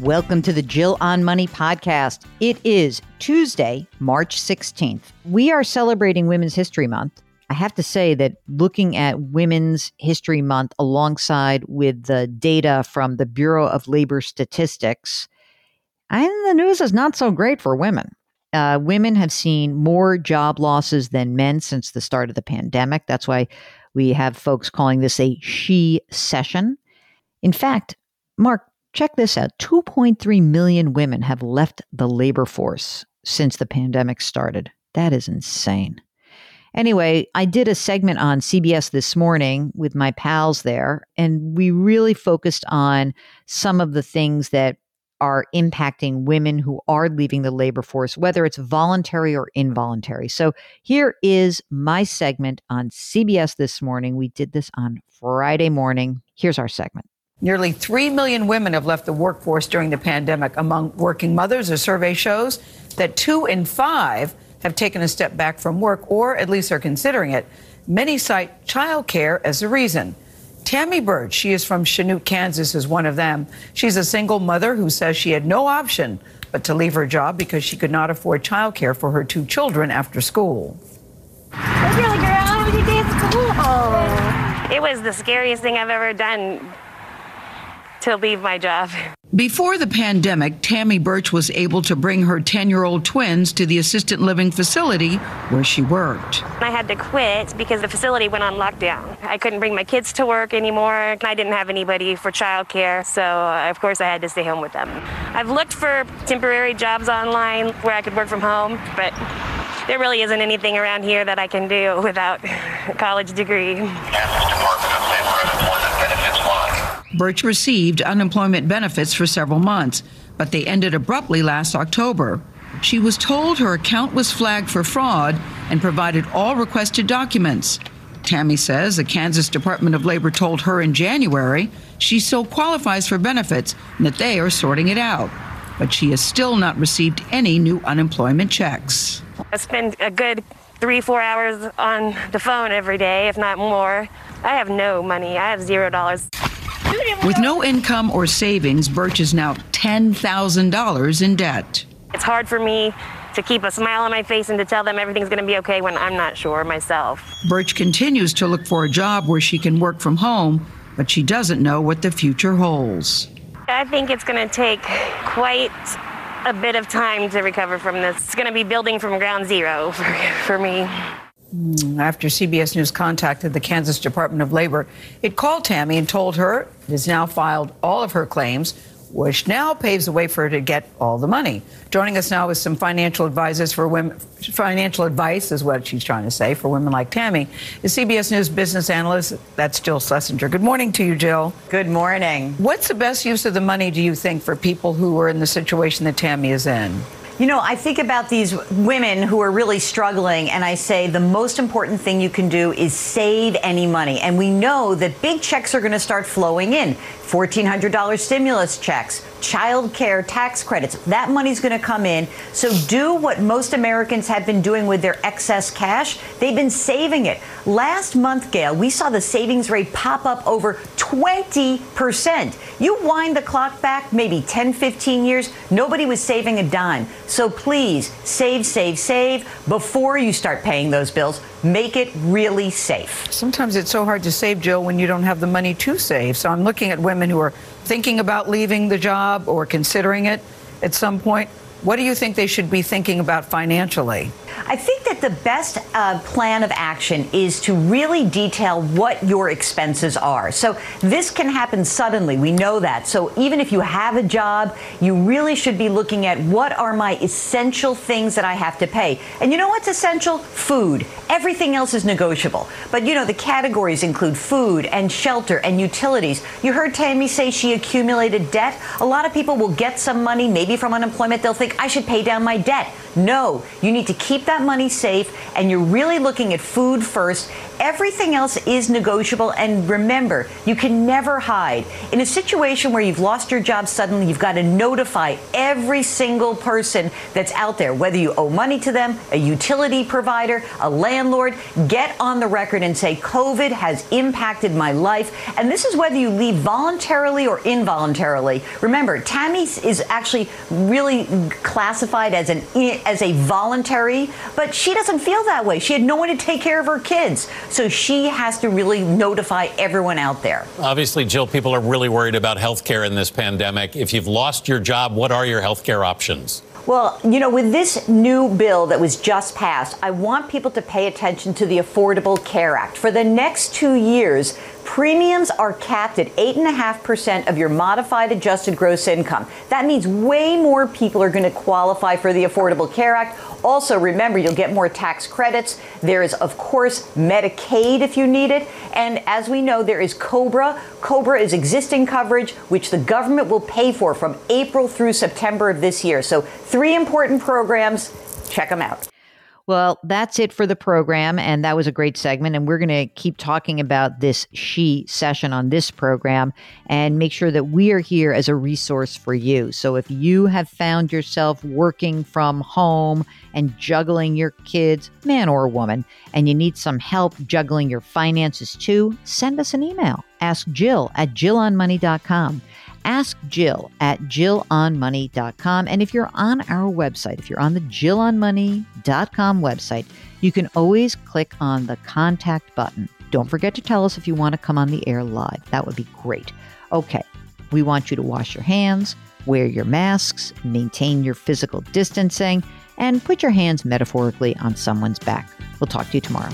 Welcome to the Jill on Money podcast. It is Tuesday, March 16th. We are celebrating Women's History Month. I have to say that looking at Women's History Month alongside with the data from the Bureau of Labor Statistics, and the news is not so great for women. Uh, women have seen more job losses than men since the start of the pandemic. That's why we have folks calling this a she session. In fact, Mark, Check this out 2.3 million women have left the labor force since the pandemic started. That is insane. Anyway, I did a segment on CBS this morning with my pals there, and we really focused on some of the things that are impacting women who are leaving the labor force, whether it's voluntary or involuntary. So here is my segment on CBS this morning. We did this on Friday morning. Here's our segment. Nearly 3 million women have left the workforce during the pandemic. Among working mothers, a survey shows that two in five have taken a step back from work, or at least are considering it. Many cite childcare as the reason. Tammy Bird, she is from Chanute, Kansas, is one of them. She's a single mother who says she had no option but to leave her job because she could not afford childcare for her two children after school. Really, girl, how was your day at school? It was the scariest thing I've ever done to leave my job. Before the pandemic, Tammy Birch was able to bring her 10 year old twins to the assisted living facility where she worked. I had to quit because the facility went on lockdown. I couldn't bring my kids to work anymore. I didn't have anybody for childcare, so uh, of course I had to stay home with them. I've looked for temporary jobs online where I could work from home, but there really isn't anything around here that I can do without a college degree. Birch received unemployment benefits for several months, but they ended abruptly last October. She was told her account was flagged for fraud and provided all requested documents. Tammy says the Kansas Department of Labor told her in January she still qualifies for benefits and that they are sorting it out. But she has still not received any new unemployment checks. I spend a good three, four hours on the phone every day, if not more. I have no money. I have zero dollars. With no income or savings, Birch is now $10,000 in debt. It's hard for me to keep a smile on my face and to tell them everything's going to be okay when I'm not sure myself. Birch continues to look for a job where she can work from home, but she doesn't know what the future holds. I think it's going to take quite a bit of time to recover from this. It's going to be building from ground zero for, for me. Hmm, after CBS News contacted the Kansas Department of Labor, it called Tammy and told her it has now filed all of her claims, which now paves the way for her to get all the money. Joining us now with some financial advisors for women, financial advice is what she's trying to say for women like Tammy, is CBS News business analyst. That's Jill Schlesinger. Good morning to you, Jill. Good morning. What's the best use of the money, do you think, for people who are in the situation that Tammy is in? You know, I think about these women who are really struggling, and I say the most important thing you can do is save any money. And we know that big checks are going to start flowing in $1,400 stimulus checks, child care tax credits. That money's going to come in. So do what most Americans have been doing with their excess cash. They've been saving it. Last month, Gayle, we saw the savings rate pop up over 20%. You wind the clock back maybe 10, 15 years, nobody was saving a dime. So please save, save, save before you start paying those bills. Make it really safe. Sometimes it's so hard to save, Jill, when you don't have the money to save. So I'm looking at women who are thinking about leaving the job or considering it at some point. What do you think they should be thinking about financially? I think that the best uh, plan of action is to really detail what your expenses are. So this can happen suddenly. We know that. So even if you have a job, you really should be looking at what are my essential things that I have to pay. And you know what's essential? Food. Everything else is negotiable. But you know, the categories include food and shelter and utilities. You heard Tammy say she accumulated debt. A lot of people will get some money, maybe from unemployment. They'll think, I should pay down my debt. No, you need to keep that money safe and you're really looking at food first. Everything else is negotiable. And remember, you can never hide. In a situation where you've lost your job suddenly, you've got to notify every single person that's out there, whether you owe money to them, a utility provider, a landlord. Get on the record and say, COVID has impacted my life. And this is whether you leave voluntarily or involuntarily. Remember, Tammy is actually really classified as an as a voluntary, but she doesn't feel that way. She had no one to take care of her kids. So she has to really notify everyone out there. Obviously, Jill, people are really worried about health care in this pandemic. If you've lost your job, what are your health care options? Well, you know, with this new bill that was just passed, I want people to pay attention to the Affordable Care Act. For the next two years, Premiums are capped at 8.5% of your modified adjusted gross income. That means way more people are going to qualify for the Affordable Care Act. Also, remember, you'll get more tax credits. There is, of course, Medicaid if you need it. And as we know, there is COBRA. COBRA is existing coverage, which the government will pay for from April through September of this year. So, three important programs. Check them out. Well, that's it for the program. And that was a great segment. And we're going to keep talking about this She session on this program and make sure that we are here as a resource for you. So if you have found yourself working from home and juggling your kids, man or woman, and you need some help juggling your finances too, send us an email. Ask Jill at JillOnMoney.com ask Jill at JillOnMoney.com. And if you're on our website, if you're on the JillOnMoney.com website, you can always click on the contact button. Don't forget to tell us if you want to come on the air live. That would be great. Okay, we want you to wash your hands, wear your masks, maintain your physical distancing, and put your hands metaphorically on someone's back. We'll talk to you tomorrow.